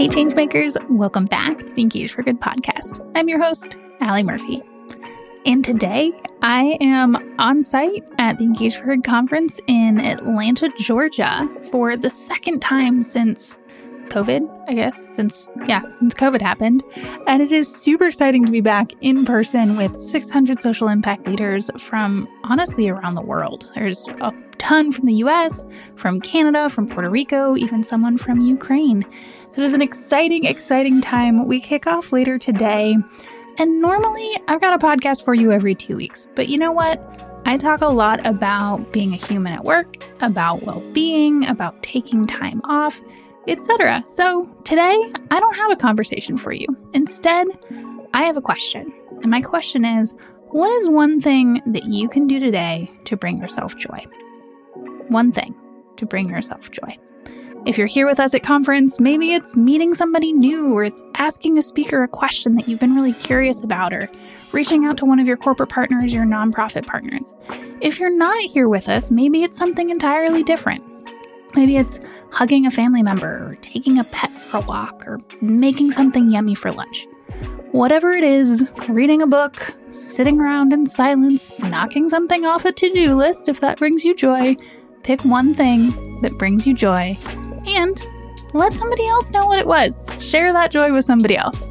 Hey, Changemakers, welcome back to the Engage for Good podcast. I'm your host, Alli Murphy. And today I am on site at the Engage for Good conference in Atlanta, Georgia for the second time since COVID, I guess, since, yeah, since COVID happened. And it is super exciting to be back in person with 600 social impact leaders from honestly around the world. There's a ton from the US, from Canada, from Puerto Rico, even someone from Ukraine. So it is an exciting, exciting time. We kick off later today. And normally I've got a podcast for you every two weeks, but you know what? I talk a lot about being a human at work, about well being, about taking time off etc. So today, I don't have a conversation for you. Instead, I have a question. And my question is what is one thing that you can do today to bring yourself joy? One thing to bring yourself joy. If you're here with us at conference, maybe it's meeting somebody new, or it's asking a speaker a question that you've been really curious about, or reaching out to one of your corporate partners, your nonprofit partners. If you're not here with us, maybe it's something entirely different. Maybe it's hugging a family member, or taking a pet for a walk, or making something yummy for lunch. Whatever it is, reading a book, sitting around in silence, knocking something off a to do list if that brings you joy, pick one thing that brings you joy and let somebody else know what it was. Share that joy with somebody else.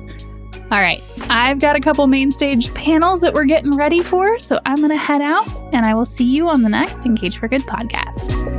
All right, I've got a couple main stage panels that we're getting ready for, so I'm going to head out and I will see you on the next Engage for Good podcast.